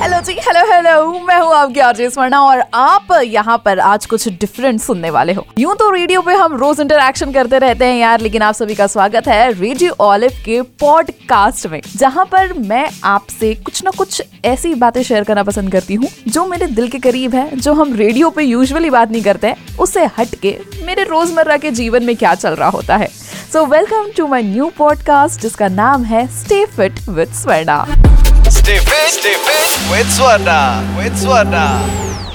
Hello जी hello hello मैं हूँ आपकी आरजे स्वर्णा और आप यहाँ पर आज कुछ डिफरेंट सुनने वाले हो। यूँ तो रेडियो पे हम रोज इंटरेक्शन करते रहते हैं यार, लेकिन आप सभी का स्वागत है रेडियो ऑलिव के पॉडकास्ट में, जहाँ पर मैं आपसे कुछ ना कुछ ऐसी बातें शेयर करना पसंद करती हूँ, जो मेरे दिल के करीब है, जो हम रेडियो पे यूजुअली बात नहीं करते उससे हट के मेरे रोज़मर्रा के जीवन में क्या चल रहा होता है। So welcome to my new podcast जिसका नाम है stay fit with Swarna Stay fit, stay fit with Swarna, with Swarna.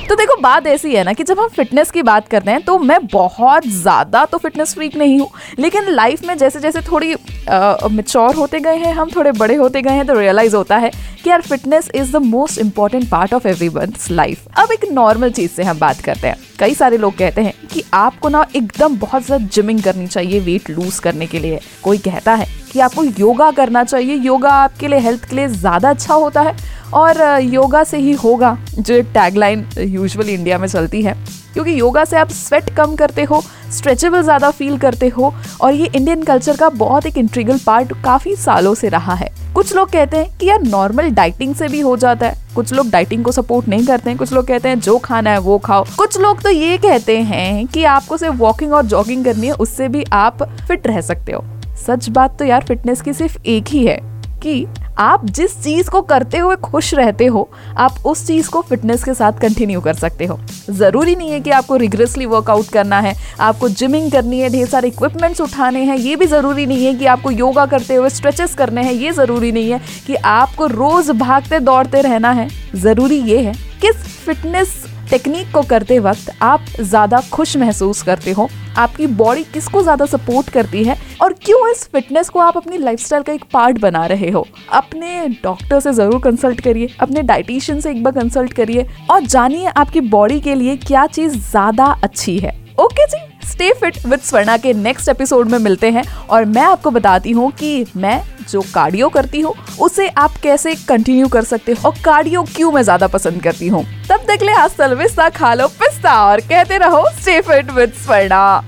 तो देखो बात ऐसी है ना कि जब हम फिटनेस की बात करते हैं तो मैं बहुत ज़्यादा तो फिटनेस फ्रीक नहीं हूँ लेकिन लाइफ में जैसे जैसे थोड़ी मेच्योर होते गए हैं, हम थोड़े बड़े होते गए हैं तो रियलाइज़ होता है कि यार fitness is the most important part of every life अब एक नॉर्मल चीज़ से हम बात करते हैं। कई सारे लोग कहते हैं कि आपको ना एकदम बहुत ज़्यादा जिमिंग करनी चाहिए वेट लूज करने के लिए। कोई कहता है कि आपको योगा करना चाहिए। योगा आपके लिए हेल्थ के लिए ज़्यादा अच्छा होता है और योगा से ही होगा जो एक टैगलाइन यूजुअली इंडिया में चलती है। क्योंकि योगा से आप स्वेट कम करते हो स्ट्रेचेबल ज़्यादा फील करते हो और ये इंडियन कल्चर का बहुत एक इंट्रीगल पार्ट काफ़ी सालों से रहा है। कुछ लोग कहते हैं कि यार नॉर्मल डाइटिंग से भी हो जाता है। कुछ लोग डाइटिंग को सपोर्ट नहीं करते हैं। कुछ लोग कहते हैं जो खाना है वो खाओ। कुछ लोग तो ये कहते हैं कि आपको सिर्फ़ वॉकिंग और जॉगिंग करनी है, उससे भी आप फिट रह सकते हो। सच बात तो यार फिटनेस की सिर्फ़ एक ही है कि आप जिस चीज़ को करते हुए खुश रहते हो, आप उस चीज़ को फिटनेस के साथ कंटिन्यू कर सकते हो। ज़रूरी नहीं है कि आपको रिग्रेसली वर्कआउट करना है, आपको जिमिंग करनी है, ढेर सारे इक्विपमेंट्स उठाने हैं, ये भी ज़रूरी नहीं है कि आपको योगा करते हुए स्ट्रेचेस करने हैं, ये ज़रूरी नहीं है कि आपको रोज भागते दौड़ते रहना है। ज़रूरी ये है किस फिटनेस टेक्निक को करते वक्त आप ज़्यादा खुश महसूस करते हो। आपकी बॉडी किसको ज़्यादा सपोर्ट करती है? और क्यों इस फिटनेस को आप अपनी लाइफस्टाइल का एक पार्ट बना रहे हो? अपने डॉक्टर से ज़रूर कंसल्ट करिए, अपने डाइटिशियन से एक बार कंसल्ट करिए और जानिए आपकी बॉडी के लिए क्या चीज़ ज़्यादा अच्छी है। ओके जी? स्टे फिट विद स्वर्णा के नेक्स्ट एपिसोड में मिलते हैं। और मैं आपको बताती हूँ कि मैं जो कार्डियो करती हूँ, उसे आप कैसे कंटिन्यू कर सकते हो और कार्डियो क्यों मैं ज़्यादा पसंद करती हूँ। तब तक ले आज सलविस्ता खा लो, पिस्ता, और कहते रहो, स्टे फिट विद स्वर्णा।